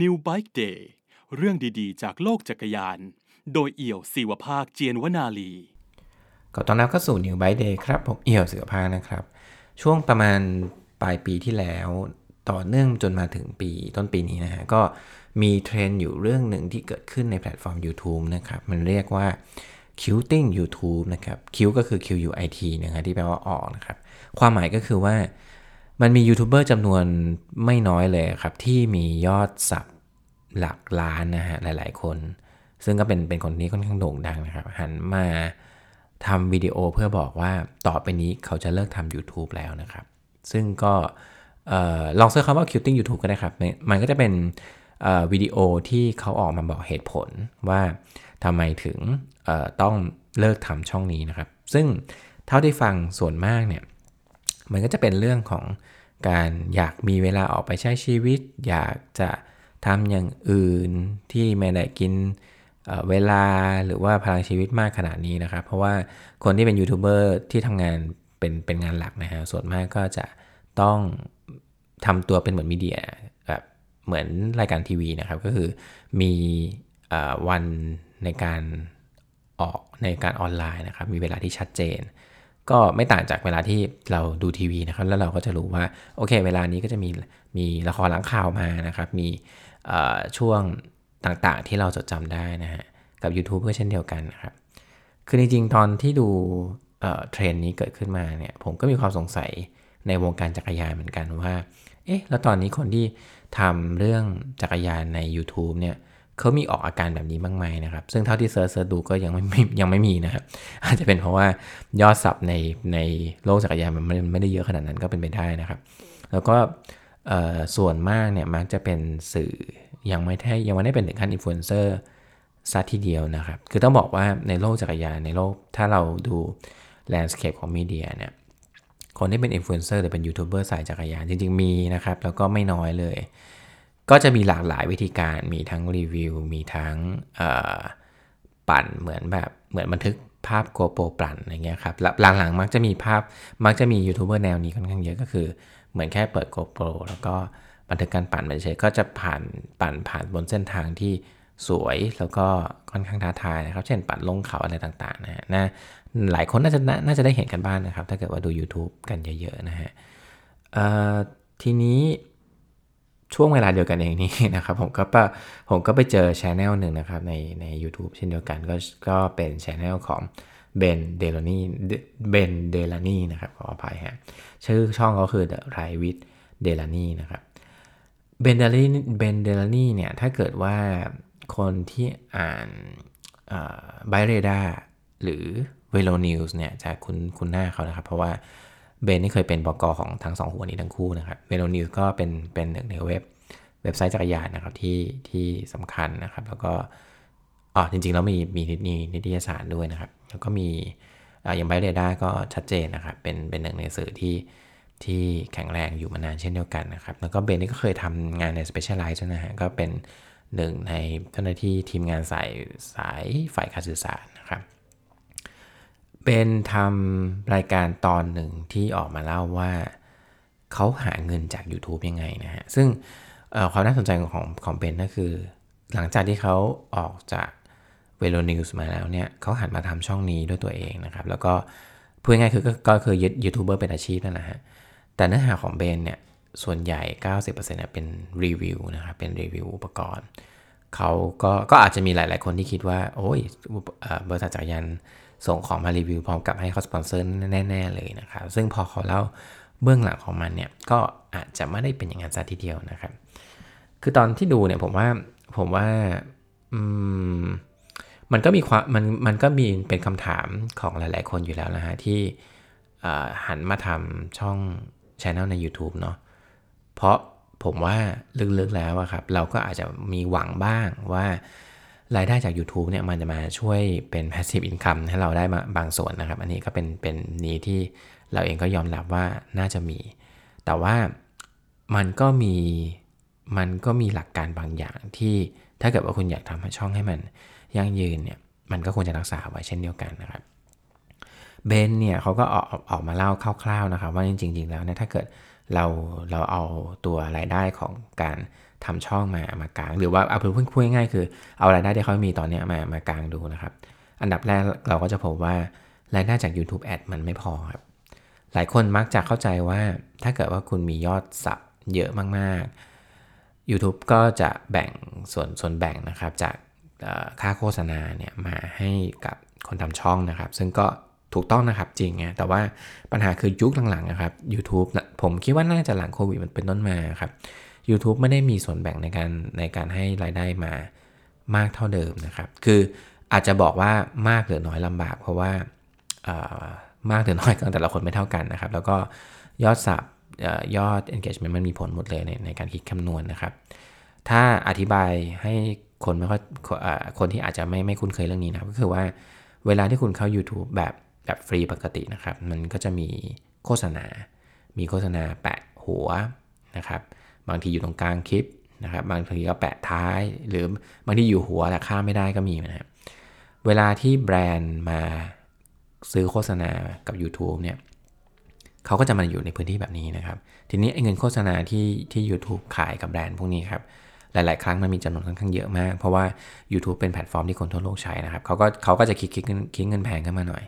New Bike Day เรื่องดีๆ จากโลกจักรยาน โดยเอี่ยวศิวภาคเจียรวนาลีก็ต้อนรับเข้าสู่ New Bike Day ครับผมเอี่ยวศิวภาคนะครับ ช่วงประมาณปลายปีที่แล้ว ต่อเนื่องจนมาถึงปีต้นปีนี้นะฮะ ก็มีเทรนด์อยู่เรื่องหนึ่งที่เกิดขึ้นในแพลตฟอร์ม YouTube นะครับ มันเรียกว่า Quitting YouTube นะครับ Quit ก็คือ Q U I T นะครับที่แปลว่าออกนะครับ ความหมายก็คือว่า มันมียูทูบเบอร์จำนวนไม่น้อยเลยครับ ที่มียอดสับหลักล้านนะฮะหลาย ๆ คน ซึ่งก็เป็นเป็นคนที่ค่อนข้างโด่งดังนะครับ หันมาทำวิดีโอเพื่อบอกว่าต่อไปนี้เขาจะเลิกทำ YouTube แล้วนะครับ ซึ่งก็ลองเสิร์ชคำว่า Quilting YouTube ก็ได้ครับ มันก็จะเป็นวิดีโอที่เขาออกมาบอกเหตุผลว่าทำไมถึงต้องเลิกทำช่องนี้นะครับ ซึ่งเท่าที่ฟังส่วนมากเนี่ย มันก็จะเป็นเรื่องของการอยากมีเวลาออกไปใช้ชีวิต อยากจะทำอย่างอื่นที่ไม่ได้กินเวลาหรือว่าพลังชีวิตมากขนาดนี้นะครับ เพราะว่าคนที่เป็นยูทูบเบอร์ที่ทำงานเป็นเป็นงานหลักนะฮะส่วนมากก็จะต้องทำตัวเป็นเหมือนมีเดียแบบเหมือนรายการทีวีนะครับ ก็คือมีวันในการออกในการออนไลน์นะครับ มีเวลาที่ชัดเจน ก็ไม่ต่างจากเวลาที่เราดูทีวีนะครับ แล้วเราก็จะรู้ว่า โอเค เวลานี้ก็จะมีมีละครหลังข่าวมานะครับ มีช่วงต่างๆที่เราจดจำได้นะฮะ กับ YouTube ก็เช่นเดียวกันนะครับ คือจริงๆ ตอนที่ดูเทรนนี้เกิดขึ้นมาเนี่ย ผมก็มีความสงสัยในวงการจักรยานเหมือนกันว่า เอ๊ะ แล้วตอนนี้คนที่ทำเรื่องจักรยานใน YouTube เนี่ย เขามีออกอาการแบบนี้บ้างไหมนะครับ ซึ่งเท่าที่ search ดูก็ยังไม่ยังไม่มีนะครับ อาจจะเป็นเพราะว่ายอด sub ในในโลกจักรยานมันไม่ไม่ได้เยอะขนาดนั้นก็เป็นไปได้นะครับ แล้วก็ส่วนมากเนี่ยมักจะเป็นสื่อยังไม่ได้ยังไม่ได้เป็นถึงขั้นอินฟลูเอนเซอร์ซะทีเดียวนะครับ คือต้องบอกว่าในโลกจักรยานในโลกถ้าเราดู landscape ของ media เนี่ยคนที่เป็นอินฟลูเอนเซอร์หรือเป็นยูทูบเบอร์สายจักรยานจริงๆมีนะครับ แล้วก็ไม่น้อยเลย ก็จะมีหลากหลายวิธีการ มีทั้งรีวิว มีทั้งปั่นเหมือนแบบเหมือนบันทึกภาพ GoPro ปั่นอะไรเงี้ยครับ หลังๆมักจะมีภาพ มักจะมียูทูบเบอร์แนวนี้ค่อนข้างเยอะก็คือ เหมือนแค่เปิด GoPro แล้วก็บันทึกการปั่นไปเฉยก็จะผ่านปั่นผ่านบนเส้นทางที่สวยแล้วก็ค่อนข้างท้าทายนะครับ เช่นปั่นลงเขาอะไรต่างๆนะฮะนะหลายคนน่าจะน่าจะได้เห็นกันบ้างนนะครับ ถ้าเกิดว่าดู YouTube กันเยอะๆนะฮะทีนี้ ช่วงเวลาเดียวกันเองนี่นะครับผมก็ผมก็ไปเจอช anel หนึ่งนะครับในใน u t u b e เช่นเดียวกันก็ก็เป็นช anel ของเบนเดลานีเบนเดลานีนะครับขออภัยฮะชื่อช่องก็คือ The Ride with Delany นะครับเบนเดลนีเบนเดลนีเนี่ยถ้าเกิดว่าคนที่อ่านไบเรดาหรือเวโรนิวส์เนี่ยจะคุณคุณหน้าเขานะครับ เพราะว่า เบนนี่เคยเป็นบกของทั้งสองหัวนี้ทั้งคู่นะครับเวโรนิวก็เป็นเป็นหนึ่งในเว็บเว็บไซต์จักรยานนะครับที่ที่สำคัญนะครับ แล้วก็อ๋อจริงๆ แล้วมีมีนินิตยสารด้วยนะครับ แล้วก็มีอย่างไบเรดาก็ชัดเจนนะครับ เป็นเป็นหนึ่งในสื่อที่ที่แข็งแรงอยู่มานานเช่นเดียวกันนะครับ แล้วก็เบนนี่ก็เคยทำงานใน Specialize นะฮะก็เป็นหนึ่งในเจ้าหน้าที่ทีมงานสายสายฝ่ายการสื่อสารนะครับ เบนทำรายการตอนหนึ่งที่ออกมาเล่าว่าเขาหาเงินจาก YouTube ยังไงนะฮะ ซึ่งความน่าสนใจของของเบนก็คือ หลังจากที่เขาออกจากเวโรนิวส์มาแล้วเนี่ยเขาหันมาทำช่องนี้ด้วยตัวเองนะครับ แล้วก็พูดง่ายคือก็คือยูทูบเบอร์เป็นอาชีพนั่นแหละฮะ แต่เนื้อหาของเบนเนี่ยส่วนใหญ่ 90%เนี่ยเป็นรีวิวนะครับเป็นรีวิวอุปกรณ์เขาก็ก็อาจจะมีหลาย ๆ คนที่คิดว่า โอ้ยบริษัทจักรยาน ส่งของมารีวิวพร้อมกับให้เขาสปอนเซอร์แน่ ๆ เลยนะครับ ซึ่งพอเขาเล่าเบื้องหลังของมันเนี่ยก็อาจจะไม่ได้เป็นอย่างนั้นซะทีเดียวนะครับ คือตอนที่ดูเนี่ยผมว่าผมว่ามันก็มีความมันมันก็มีเป็นคำถามของหลาย ๆ คนอยู่แล้วนะฮะที่หันมาทำช่องช anel ใน YouTube เนาะเพราะผมว่าลึกๆแล้วอะครับ เราก็อาจจะมีหวังบ้างว่า รายได้จาก YouTube เนี่ยมันจะมาช่วยเป็น passive income ให้เราได้มาบางส่วนนะครับ อันนี้ก็เป็นเป็นนี้ที่เราเองก็ยอมรับว่าน่าจะมี แต่ว่ามันก็มีมันก็มีหลักการบางอย่างที่ถ้าเกิดว่าคุณอยากทำช่องให้มันยั่งยืนเนี่ยมันก็ควรจะรักษาไว้เช่นเดียวกันนะครับเบนเนี่ยเขาก็ออกออกมาเล่าคร่าวๆนะครับว่าจริงๆแล้วเนี่ยถ้าเกิดเราเราเอาตัวรายได้ของการ ทำช่องมามากาง หรือว่าเอาเพื่อนพูดง่ายๆคือเอารายได้ที่เขามีตอนนี้มามากางดูนะครับ อันดับแรกเราก็จะพบว่ารายได้จาก YouTube Ad มันไม่พอครับ หลายคนมักจะเข้าใจว่าถ้าเกิดว่าคุณมียอดสับเยอะมากๆ YouTube ก็จะแบ่งส่วนส่วนแบ่งนะครับจากค่าโฆษณาเนี่ยมาให้กับคนทำช่องนะครับ ซึ่งก็ถูกต้องนะครับจริงไงแต่ว่าปัญหาคือยุคหลังๆนะครับ YouTube ผมคิดว่าน่าจะหลังโควิดมันเป็นต้นมาครับ YouTube ไม่ได้มีส่วนแบ่งในการในการให้รายได้มามากเท่าเดิมนะครับ คืออาจจะบอกว่ามากหรือน้อยลำบาก เพราะว่ามากหรือน้อยกันแต่ละคนไม่เท่ากันนะครับ แล้วก็ยอดสับยอด engagement มันมีผลหมดเลยในในการคิดคำนวณนะครับ ถ้าอธิบายให้คนไม่ค่อยคนที่อาจจะไม่ไม่คุ้นเคยเรื่องนี้นะก็คือว่าเวลาที่คุณเข้า YouTube แบบแบบฟรีปกตินะครับ มันก็จะมีโฆษณา มีโฆษณาแปะหัวนะครับ บางทีอยู่ตรงกลางคลิปนะครับบางทีก็แปะท้าย หรือบางทีอยู่หัวแต่ข้ามไม่ได้ก็มีนะครับเวลาที่แบรนด์มาซื้อโฆษณากับ YouTube เนี่ยเขาก็จะมาอยู่ในพื้นที่แบบนี้นะครับ ทีนี้เงินโฆษณาที่ที่ YouTube ขายกับแบรนด์พวกนี้ครับหลาย ๆ ครั้งมันมีจำนวนค่อนข้างเยอะมาก เพราะว่า YouTube เป็นแพลตฟอร์มที่คนทั่วโลกใช้นะครับเขาก็เขาก็จะคิดคิดเงินคิดเงินแพงขึ้นมาหน่อย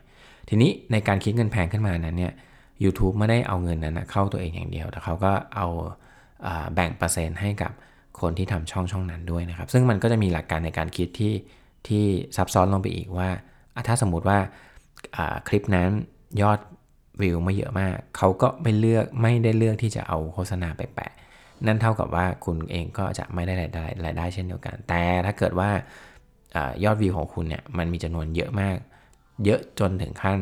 ทีนี้ในการคิดเงินแพงขึ้นมานั้นเนี่ย YouTube ไม่ได้เอาเงินนั้นนะเข้าตัวเองอย่างเดียว แต่เขาก็เอา แบ่งเปอร์เซ็นต์ให้กับคนที่ทำช่องช่องนั้นด้วยนะครับ ซึ่งมันก็จะมีหลักการในการคิดที่ที่ซับซ้อนลงไปอีกว่า ถ้าสมมุติว่าคลิปนั้นยอดวิวไม่เยอะมาก เขาก็ไม่เลือกไม่ได้เลือกที่จะเอาโฆษณาไปแปะ นั่นเท่ากับว่าคุณเองก็จะไม่ได้รายได้รายได้เช่นเดียวกัน แต่ถ้าเกิดว่ายอดวิวของคุณเนี่ยมันมีจำนวนเยอะมาก เยอะจนถึงขั้น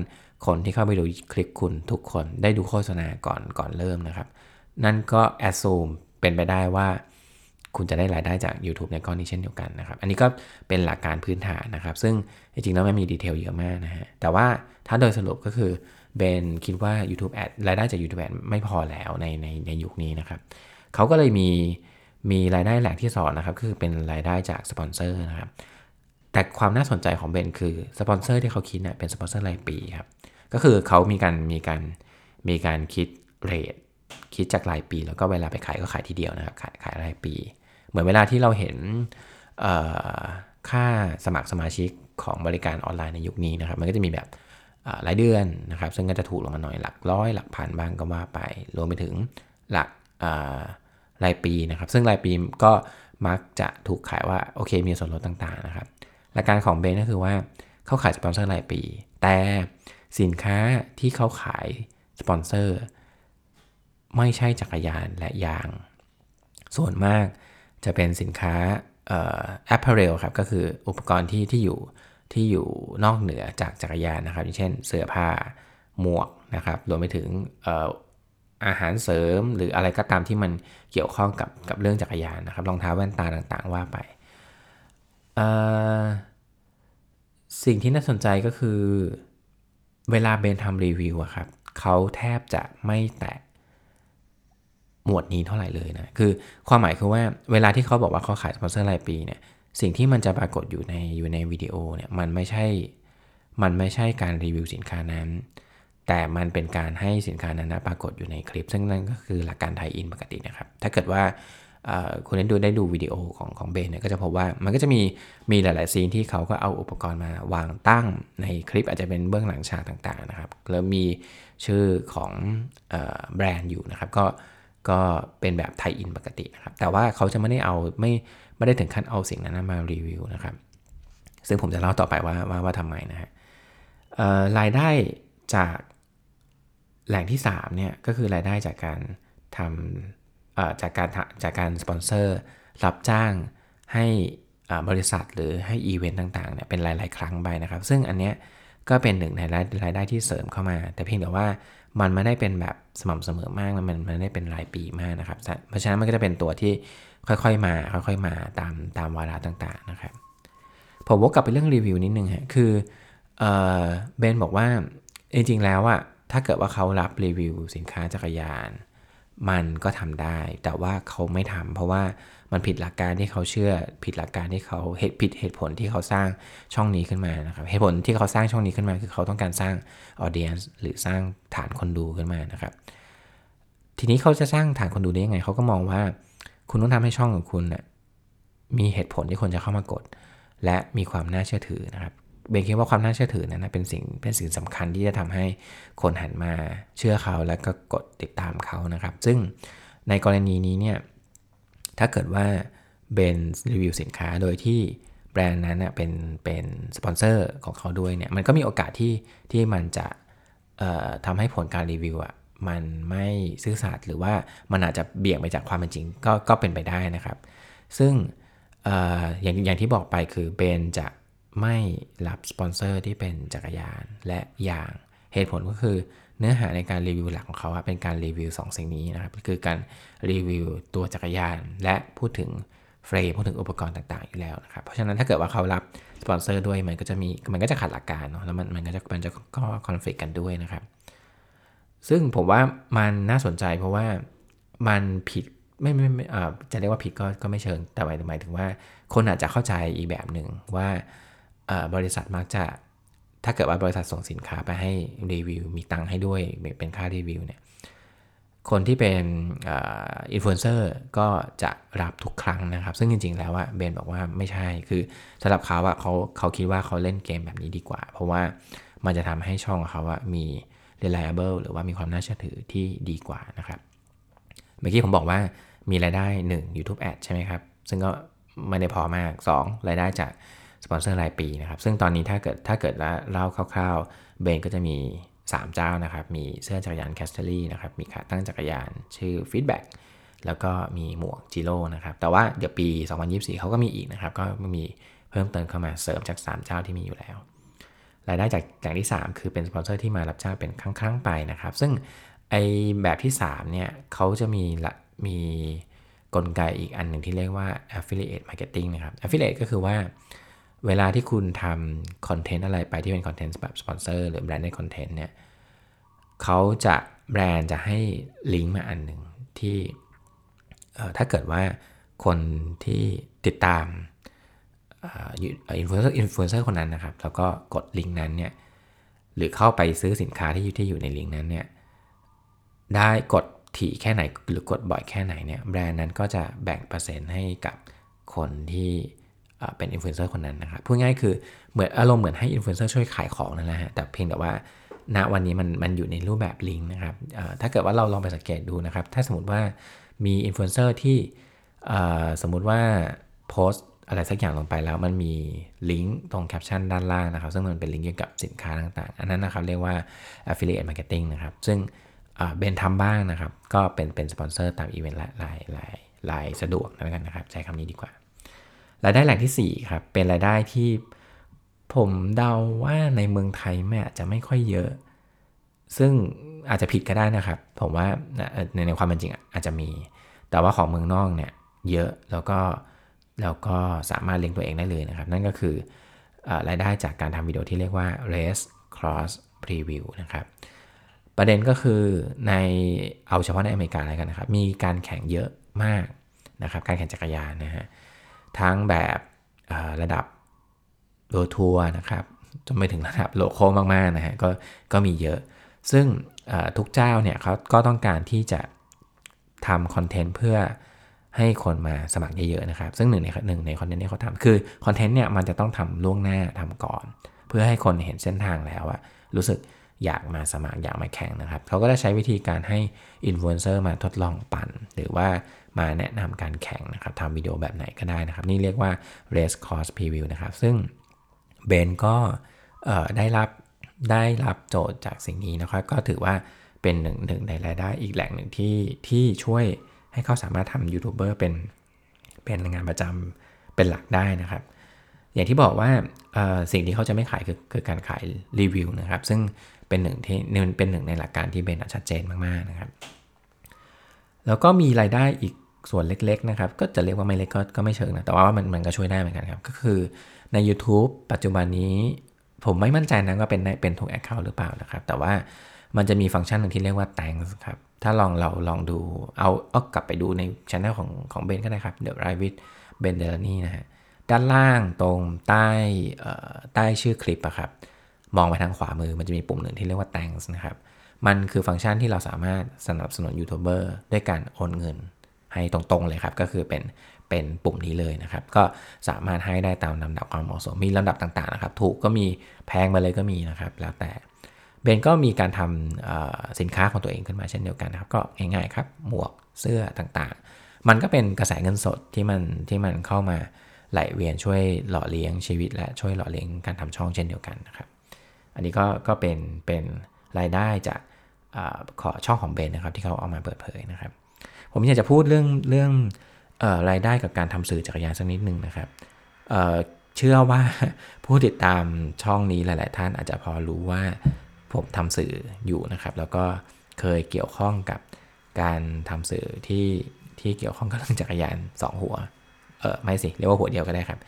คนที่เข้าไปดูคลิปคุณทุกคนได้ดูโฆษณาก่อนก่อนเริ่มนะครับ นั่นก็แอดซูมเป็นไปได้ว่า คุณจะได้รายได้จาก YouTube ในก้อนนี้เช่นเดียวกันนะครับ อันนี้ก็เป็นหลักการพื้นฐานนะครับ ซึ่งจริงๆแล้วไม่มี detail เยอะมากนะฮะ แต่ว่าถ้าโดยสรุปก็คือเบนคิดว่า YouTube Ad รายได้จาก YouTube Ad ไม่พอแล้วในในในยุคนี้นะครับ เขาก็เลยมีมีรายได้แหล่งที่สองนะครับ คือเป็นรายได้จากสปอนเซอร์นะครับ แต่ความน่าสนใจของเบนคือสปอนเซอร์ที่เขาคิดเนี่ยเป็นสปอนเซอร์รายปีครับ ก็คือเขามีการมีการมีการคิดเรท คิดจากรายปี แล้วก็เวลาไปขายก็ขายทีเดียวนะครับขายขายรายปี เหมือนเวลาที่เราเห็นค่าสมัครสมาชิกของบริการออนไลน์ในยุคนี้นะครับ มันก็จะมีแบบรายเดือนนะครับ ซึ่งก็จะถูกลงมาหน่อยหลักร้อยหลักพันบ้างก็ว่าไป รวมไปถึงหลักรายปีนะครับ ซึ่งรายปีก็มักจะถูกขายว่าโอเคมีส่วนลดต่างๆนะครับหลักการของเบนก็คือว่าเขาขายสปอนเซอร์รายปี แต่สินค้าที่เขาขายสปอนเซอร์ ไม่ใช่จักรยานและยาง ส่วนมากจะเป็นสินค้า apparel ครับ ก็คืออุปกรณ์ที่ที่อยู่ที่อยู่นอกเหนือจากจักรยานนะครับ เช่นเสื้อผ้าหมวกนะครับรวมไปถึงอาหารเสริมหรืออะไรก็ตามที่มันเกี่ยวข้องกับกับเรื่องจักรยานนะครับรองเท้าแว่นตาต่างๆว่าไป สิ่งที่น่าสนใจก็คือเวลาเบนทำรีวิวอะครับเขาแทบจะไม่แตะ หมวดนี้เท่าไหร่เลยนะ คือความหมายคือว่าเวลาที่เขาบอกว่าเขาขายสปอนเซอร์รายปีเนี่ย สิ่งที่มันจะปรากฏอยู่ในอยู่ในวิดีโอเนี่ย มันไม่ใช่ มันไม่ใช่การรีวิวสินค้านั้น แต่มันเป็นการให้สินค้านั้นนะปรากฏอยู่ในคลิป ซึ่งนั่นก็คือหลักการไทยอินปกตินะครับ ถ้าเกิดว่าคุณได้ดูได้ดูวิดีโอของของเบนเนี่ยก็จะพบว่ามันก็จะมีมีหลาย ๆ ซีนที่เขาก็เอาอุปกรณ์มาวางตั้งในคลิปอาจจะเป็นเบื้องหลังฉากต่าง ๆ นะครับ แล้วมีชื่อของแบรนด์อยู่นะครับ ก็ ก็เป็นแบบไทยอินปกตินะครับ แต่ว่าเขาจะไม่ได้เอาไม่ไม่ได้ถึงขั้นเอาสิ่งนั้นมารีวิวนะครับ ซึ่งผมจะเล่าต่อไปว่าว่าว่าทำไมนะฮะรายได้จากแหล่งที่3เนี่ยก็คือรายได้จากการทำจากการจากการสปอนเซอร์รับจ้างให้บริษัทหรือให้อีเวนต์ต่างๆเนี่ยเป็นหลาย ๆ ครั้งไปนะครับ ซึ่งอันเนี้ยก็เป็นหนึ่งในรายได้ที่เสริมเข้ามา แต่เพียงแต่ว่า มันไม่ได้เป็นแบบสม่ำเสมอมากมันไม่ได้เป็นรายปีมากนะครับ เพราะฉะนั้นมันก็จะเป็นตัวที่ค่อยๆมา ค่อยๆมาตามตามวาระต่างๆนะครับ ผมวกกลับไปเรื่องรีวิวนิดนึงฮะคือเบนบอกว่าจริงๆแล้วอะถ้าเกิดว่าเขารับรีวิวสินค้าจักรยาน มันก็ทำได้ แต่ว่าเขาไม่ทำเพราะว่ามันผิดหลักการที่เขาเชื่อ ผิดหลักการที่เขาเหตุผิดเหตุผลที่เขาสร้างช่องนี้ขึ้นมานะครับเหตุผลที่เขาสร้างช่องนี้ขึ้นมา คือเขาต้องการสร้างออเดียนหรือสร้างฐานคนดูขึ้นมานะครับ ทีนี้เขาจะสร้างฐานคนดูได้ยังไง เขาก็มองว่า คุณต้องทำให้ช่องของคุณนะมีเหตุผลที่คนจะเข้ามากด และมีความน่าเชื่อถือนะครับ เบนคิดว่าความน่าเชื่อถือนั้นนะเป็นสิ่งเป็นสิ่งสำคัญที่จะทำให้คนหันมาเชื่อเขาแล้วก็กดติดตามเขานะครับ ซึ่งในกรณีนี้เนี่ยถ้าเกิดว่าเบนรีวิวสินค้าโดยที่แบรนด์นั้นเเป็นเป็นสปอนเซอร์ของเขาด้วยเนี่ยมันก็มีโอกาสที่ที่มันจะทำให้ผลการรีวิวอะมันไม่ซื่อสัตย์หรือว่ามันอาจจะเบี่ยงไปจากความเป็นจริงก็ก็เป็นไปได้นะครับ ซึ่งออย่างอย่างที่บอกไปคือเบนจะ ไม่รับสปอนเซอร์ที่เป็นจักรยานและอย่างเหตุผลก็คือเนื้อหาในการรีวิวหลักของเขาเป็นการรีวิว 2 สิ่งนี้นะครับคือการรีวิวตัวจักรยาน และพูดถึงเฟรมพูดถึงอุปกรณ์ต่างๆอยู่แล้วนะครับเพราะฉะนั้นถ้าเกิดว่าเขารับสปอนเซอร์ด้วยมันก็จะมีมันก็จะขัดหลักการเนาะแล้วมันมันก็จะมันจะก็ conflict กันด้วยนะครับ ซึ่งผมว่ามันน่าสนใจเพราะว่ามันผิดไม่ไม่ไม่จะเรียกว่าผิดก็ก็ไม่เชิงแต่หมายหมายถึงว่า คนอาจจะเข้าใจอีกแบบหนึ่งว่า บริษัทมักจะ ถ้าเกิดว่าบริษัทส่งสินค้าไปให้รีวิว มีตังค์ให้ด้วยเป็นค่ารีวิวเนี่ย คนที่เป็นอินฟลูเอนเซอร์ก็จะรับทุกครั้งนะครับ ซึ่งจริง ๆ แล้วอะเบนบอกว่าไม่ใช่ คือสำหรับเขาอะเขาเขาคิดว่าเขาเล่นเกมแบบนี้ดีกว่า เพราะว่ามันจะทำให้ช่องเขาอะมี reliable หรือว่ามีความน่าเชื่อถือที่ดีกว่านะครับ เมื่อกี้ผมบอกว่ามีรายได้ 1 YouTube Ad ใช่ไหมครับ ซึ่งก็ไม่ได้พอมาก 2 รายได้จาก สปอนเซอร์รายปีนะครับ ซึ่งตอนนี้ถ้าเกิดถ้าเกิดเล่าคร่าวๆเบนก็จะมี 3 เจ้านะครับ มีเสื้อจักรยาน Castelli นะครับ มีขาตั้งจักรยานชื่อ Feedback แล้วก็มีหมวก Giro นะครับ แต่ว่าเดี๋ยวปี 2024 เขาก็มีอีกนะครับ ก็มีเพิ่มเติมเข้ามาเสริมจาก 3 เจ้าที่มีอยู่แล้ว รายได้จากอย่างที่ 3 คือเป็นสปอนเซอร์ที่มารับจ้างเป็นครั้งๆไปนะครับ ซึ่งไอแบบที่ 3 เนี่ยเขาจะมีมีกลไกอีกอันหนึ่งที่เรียกว่า affiliate marketing นะครับ affiliate ก็คือว่า เวลาที่คุณทำคอนเทนต์อะไรไปที่เป็นคอนเทนต์แบบสปอนเซอร์หรือ branded content เนี่ยเขาจะแบรนด์จะให้ลิงก์มาอันหนึ่งที่ถ้าเกิดว่าคนที่ติดตามอินฟลูเอนเซอร์อินฟลูเอนเซอร์คนนั้นนะครับ แล้วก็กดลิงก์นั้นเนี่ยหรือเข้าไปซื้อสินค้าที่อยู่ที่อยู่ในลิงก์นั้นเนี่ยได้กดถี่แค่ไหนหรือกดบ่อยแค่ไหนเนี่ยแบรนด์นั้นก็จะแบ่งเปอร์เซ็นต์ให้กับคนที่ เป็นอินฟลูเอนเซอร์คนนั้นนะครับพูดง่ายคือเหมือนอารมณ์เหมือนให้อินฟลูเอนเซอร์ช่วยขายของนั่นแหละฮะแต่เพียงแต่ว่าณวันนี้มันมันอยู่ในรูปแบบลิงก์นะครับถ้าเกิดว่าเราลองไปสังเกตดูนะครับ ถ้าสมมติว่ามีอินฟลูเอนเซอร์ที่สมมุติว่าโพสต์อะไรสักอย่างลงไปแล้วมันมีลิงก์ตรงแคปชั่นด้านล่างนะครับ ซึ่งมันเป็นลิงก์เกี่ยวกับสินค้าต่างๆ อันนั้นนะครับเรียกว่า affiliate marketing นะครับ ซึ่งเบนทำบ้างนะครับ ก็เป็นเป็นสปอนเซอร์ตามอีเวนต์หลายหลายหลายสะดวกนะกันนะครับ ใช้คำนี้ดีกว่า รายได้แหล่งที่4ครับเป็นรายได้ที่ผมเดาว่าในเมืองไทยเนี่ยอาจจะไม่ค่อยเยอะ ซึ่งอาจจะผิดก็ได้นะครับ ผมว่าในในความเป็นจริงอาจจะมี แต่ว่าของเมืองนอกเนี่ยเยอะแล้วก็แล้วก็สามารถเลี้ยงตัวเองได้เลยนะครับ นั่นก็คืออรายได้จากการทำวิดีโอที่เรียกว่า race cross preview นะครับ ประเด็นก็คือในเอาเฉพาะในอเมริกาอะไรกันนะครับ มีการแข่งเยอะมากนะครับ การแข่งจักรยานนะฮะ ทั้งแบบระดับโลทัวร์นะครับจนไปถึงระดับโลโก้มากๆนะฮะก็ก็มีเยอะ ซึ่งทุกเจ้าเนี่ยเขาก็ต้องการที่จะทำคอนเทนต์เพื่อให้คนมาสมัครเยอะๆนะครับ ซึ่งหนึ่งในหนึ่งในคอนเทนต์ที่เขาทำคือคอนเทนต์เนี่ยมันจะต้องทำล่วงหน้าทำก่อน เพื่อให้คนเห็นเส้นทางแล้วอะรู้สึก อยากมาสมัครอยากมาแข่งนะครับเขาก็จะใช้วิธีการให้อินฟลูเอนเซอร์มาทดลองปั่น หรือว่ามาแนะนำการแข่งนะครับทำวิดีโอแบบไหนก็ได้นะครับ นี่เรียกว่า race course preview นะครับ ซึ่งเบนก็ได้รับได้รับโจทย์จากสิ่งนี้นะครับ ก็ถือว่าเป็นหนึ่งหนึ่งในรายได้อีกแหล่งหนึ่งที่ที่ช่วยให้เขาสามารถทำยูทูบเบอร์เป็นเป็นงานประจำเป็นหลักได้นะครับ อย่างที่บอกว่าสิ่งที่เขาจะไม่ขายคือคือการขายรีวิวนะครับ ซึ่ง เป็นหนึ่งที่เป็นหนึ่งในหลักการที่เบนชัดเจนมากๆนะครับ แล้วก็มีรายได้อีกส่วนเล็กๆนะครับ ก็จะเรียกว่าไม่เล็กก็ก็ไม่เชิงนะ แต่ว่ามันมันก็ช่วยได้เหมือนกันครับ ก็คือใน YouTube ปัจจุบันนี้ผมไม่มั่นใจนะว่าเป็นเป็นทุก Account หรือเปล่านะครับ แต่ว่ามันจะมีฟังก์ชันหนึ่งที่เรียกว่า thanks ครับ ถ้าลองเราลองดูเอาเอากลับไปดูในช anel ของของเบนก็ได้ครับ The r i v e with Ben d e l a n y นะฮะด้านล่างตรงใต้ใต้ชื่อคลิปอะครับ องไปทางขวามือมันจะมีปุ่มหนึ่งที่เรียกว่า thanks นะครับ มันคือฟังก์ชันที่เราสามารถสนับสนุนยูทูบเบอร์ด้วยการโอนเงินให้ตรงๆเลยครับ ก็คือเป็นเป็นปุ่มนี้เลยนะครับ ก็สามารถให้ได้ตามลำดับความเหมาะสมมีลำดับต่างๆนะครับ ถูกก็มีแพงมาเลยก็มีนะครับ แล้วแต่เบนก็มีการทำสินค้าของตัวเองขึ้นมาเช่นเดียวกันนะครับ ก็ง่ายๆครับหมวกเสื้อต่างๆ มันก็เป็นกระแสเงินสดที่มันที่มันเข้ามาไหลเวียนช่วยหล่อเลี้ยงชีวิตและช่วยหล่อเลี้ยงการทำช่องเช่นเดียวกันนะครับ อันนี้ก็ก็เป็นเป็นรายได้จากขอช่องของเบนนะครับที่เขาเอามาเปิดเผยนะครับ ผมอยากจะพูดเรื่องเรื่องออรายได้กับการทำสื่อจักรยานสักนิดหนึ่งนะครับเเชื่อว่าผู้ติดตามช่องนี้หลาย ๆ ท่านอาจจะพอรู้ว่าผมทำสื่ออยู่นะครับ แล้วก็เคยเกี่ยวข้องกับการทำสื่อที่ที่เกี่ยวข้องกับเรื่องจักรยาน 2 หัว เออไม่สิ เรียกว่าหัวเดียวก็ได้ครับ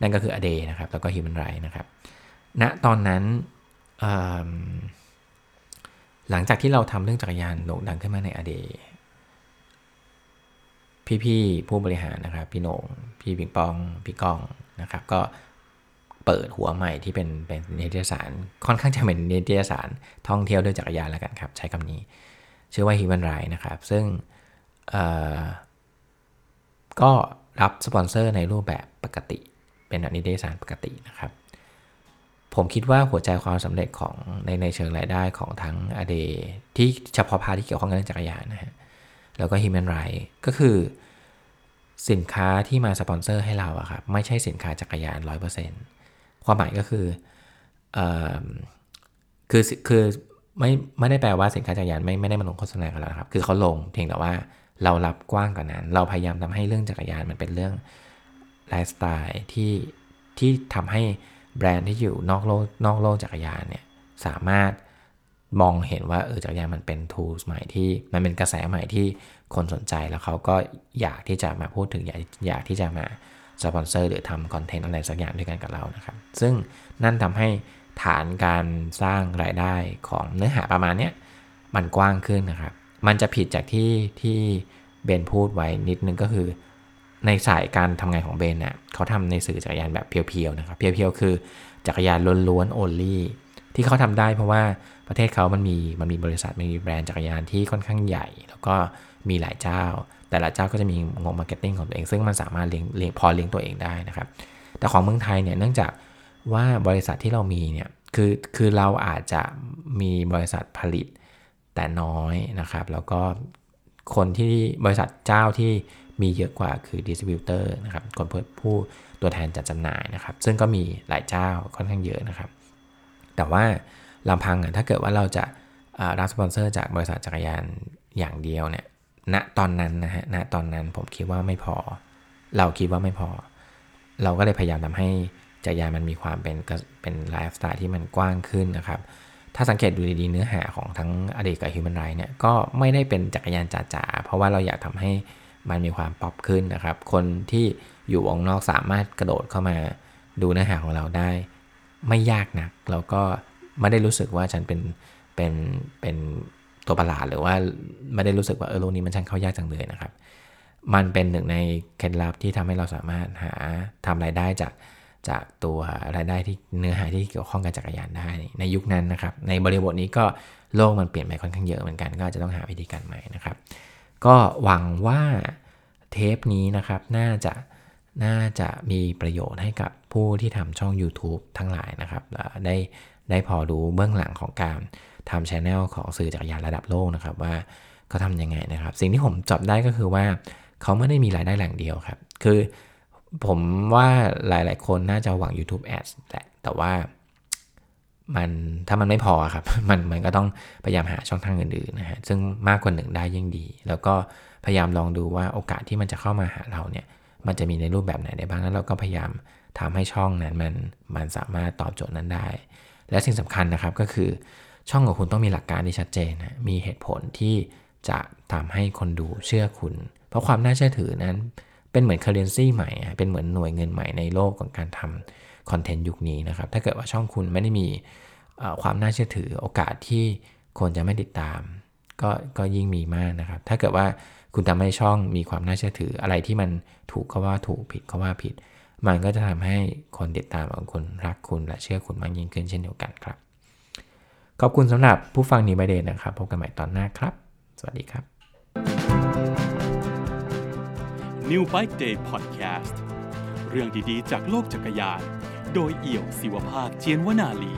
นั่นก็คืออเดนะครับ แล้วก็ฮิวแมนไรนะครับ ณ ตอนนั้น หลังจากที่เราทำเรื่องจักรยานโด่งดังขึ้นมาในอเดพี่ๆผู้บริหารนะครับ พี่โหน่งพี่ปิงปอง พี่ก้องนะครับ ก็เปิดหัวใหม่ที่เป็นเป็นนิตยสาร ค่อนข้างจะเป็นนิตยสารท่องเที่ยวด้วยจักรยานแล้วกันครับ ใช้คำนี้ ชื่อว่า Human Ride นะครับ ซึ่งก็รับสปอนเซอร์ในรูปแบบปกติ เป็นนิตยสารปกตินะครับ ผมคิดว่าหัวใจความสำเร็จของในในเชิงรายได้ของทั้งอเดที่เฉพาะพาที่เกี่ยวข้องกับเรื่องจักรยานนะฮะแล้วก็ Human Right ก็คือสินค้าที่มาสปอนเซอร์ให้เราอะครับไม่ใช่สินค้าจักรยาน 100%ความหมายก็คืออคือคือไม่ไม่ได้แปลว่าสินค้าจักรยานไม่ไม่ได้มาลงโฆษณากันแล้วครับ คือเขาลงเพียงแต่ว่าเรารับกว้างกว่านั้น เราพยายามทำให้เรื่องจักรยานมันเป็นเรื่องไลฟ์สไตล์ที่ที่ทำให้ แบรนด์ที่อยู่นอกโลกนอกโลกจักรยานเนี่ยสามารถมองเห็นว่าเออจักรยานมันเป็น tools ใหม่ที่มันเป็นกระแสใหม่ที่คนสนใจแล้วเขาก็อยากที่จะมาพูดถึงอยากอยากที่จะมาสปอนเซอร์หรือทำคอนเทนต์อะไรสักอย่างด้วยกันกับเรานะครับ ซึ่งนั่นทำให้ฐานการสร้างรายได้ของเนื้อหาประมาณนี้มันกว้างขึ้นนะครับ มันจะผิดจากที่ที่เบนพูดไว้นิดนึงก็คือ ในสายการทำงานของเบนเนี่ยเขาทำในสื่อจักรยานแบบเพียวๆนะครับ เพียวๆ คือจักรยานล้วนๆ only ที่เขาทำได้เพราะว่าประเทศเขามันมีมันมีบริษัทมีแบรนด์จักรยานที่ค่อนข้างใหญ่ แล้วก็มีหลายเจ้า แต่ละเจ้าก็จะมีงบ marketing ของตัวเอง ซึ่งมันสามารถเลี้ยงเลี้ยงพอเลี้ยงตัวเองได้นะครับ แต่ของเมืองไทยเนี่ยเนื่องจากว่าบริษัทที่เรามีเนี่ยคือคือเราอาจจะมีบริษัทผลิตแต่น้อยนะครับ แล้วก็คนที่บริษัทเจ้าที่ มีเยอะกว่าคือ distributor นะครับคนผู้ตัวแทนจัดจำหน่ายนะครับ ซึ่งก็มีหลายเจ้าค่อนข้างเยอะนะครับ แต่ว่าลำพังถ้าเกิดว่าเราจะรับสปอนเซอร์จากบริษัทจักรยานอย่างเดียวเนี่ยณตอนนั้นนะฮะณตอนนั้นผมคิดว่าไม่พอ เราคิดว่าไม่พอ เราก็เลยพยายามทำให้จักรยานมันมีความเป็นเป็นไลฟ์สไตล์ที่มันกว้างขึ้นนะครับ ถ้าสังเกตดูดีๆเนื้อหาของทั้งอดีตกับ Human Ride เนี่ยก็ไม่ได้เป็นจักรยานจ๋าๆ เพราะว่าเราอยากทำให้ มันมีความป๊อปขึ้นนะครับ คนที่อยู่วงนอกสามารถกระโดดเข้ามาดูเนื้อหาของเราได้ ไม่ยากนะแล้วก็ไม่ได้รู้สึกว่าฉันเป็นเป็นเป็นตัวประหลาดหรือว่าไม่ได้รู้สึกว่าเออโลกนี้มันช่างเข้ายากจังเลยนะครับ มันเป็นหนึ่งในเคล็ดลับที่ทำให้เราสามารถหาทำรายได้จากจากตัวรายได้ที่เนื้อหาที่เกี่ยวข้องกับจักรยานได้ในยุคนั้นนะครับ ในบริบทนี้ก็โลกมันเปลี่ยนไปค่อนข้างเยอะเหมือนกัน ก็จะต้องหาวิธีการใหม่นะครับ ก็หวังว่าเทปนี้นะครับน่าจะน่าจะมีประโยชน์ให้กับผู้ที่ทำช่อง YouTube ทั้งหลายนะครับได้ได้พอรู้เบื้องหลังของการทำชแนลของสื่อจักรยานระดับโลกนะครับว่าเขาทำยังไงนะครับ สิ่งที่ผมจับได้ก็คือว่าเขาไม่ได้มีรายได้แหล่งเดียวครับ คือผมว่าหลายๆ คนน่าจะหวัง YouTube Ads แหละแต่ว่า มันถ้ามันไม่พอครับ มันมันก็ต้องพยายามหาช่องทางอื่นๆนะฮะซึ่งมากกว่าหนึ่งได้ยิ่งดี แล้วก็พยายามลองดูว่าโอกาสที่มันจะเข้ามาหาเราเนี่ย มันจะมีในรูปแบบไหนได้บ้างแล้วเราก็พยายามทำให้ช่องนั้นมันมันสามารถตอบโจทย์นั้นได้ และสิ่งสำคัญนะครับก็คือช่องของคุณต้องมีหลักการที่ชัดเจนนะมีเหตุผลที่จะทำให้คนดูเชื่อคุณ เพราะความน่าเชื่อถือนั้น เป็นเหมือน currency ใหม่ เป็นเหมือนหน่วยเงินใหม่ในโลกของการทำ คอนเทนต์ยุคนี้นะครับ ถ้าเกิดว่าช่องคุณไม่ได้มีความน่าเชื่อถือโอกาสที่คนจะไม่ติดตาม ก็ก็ยิ่งมีมากนะครับ ถ้าเกิดว่าคุณทำให้ช่องมีความน่าเชื่อถืออะไรที่มันถูกก็ว่าถูกผิดก็ว่าผิด มันก็จะทำให้คนติดตามของคุณรักคุณและเชื่อคุณมากยิ่งขึ้นเช่นเดียวกันครับ ขอบคุณสำหรับผู้ฟังนีบายเดนนะครับพบกันใหม่ตอนหน้าครับ สวัสดีครับ New Bike Day Podcast เรื่องดีๆ จากโลกจักรยาน โดยเอี่ยวศิวภาคเจียนวนาลี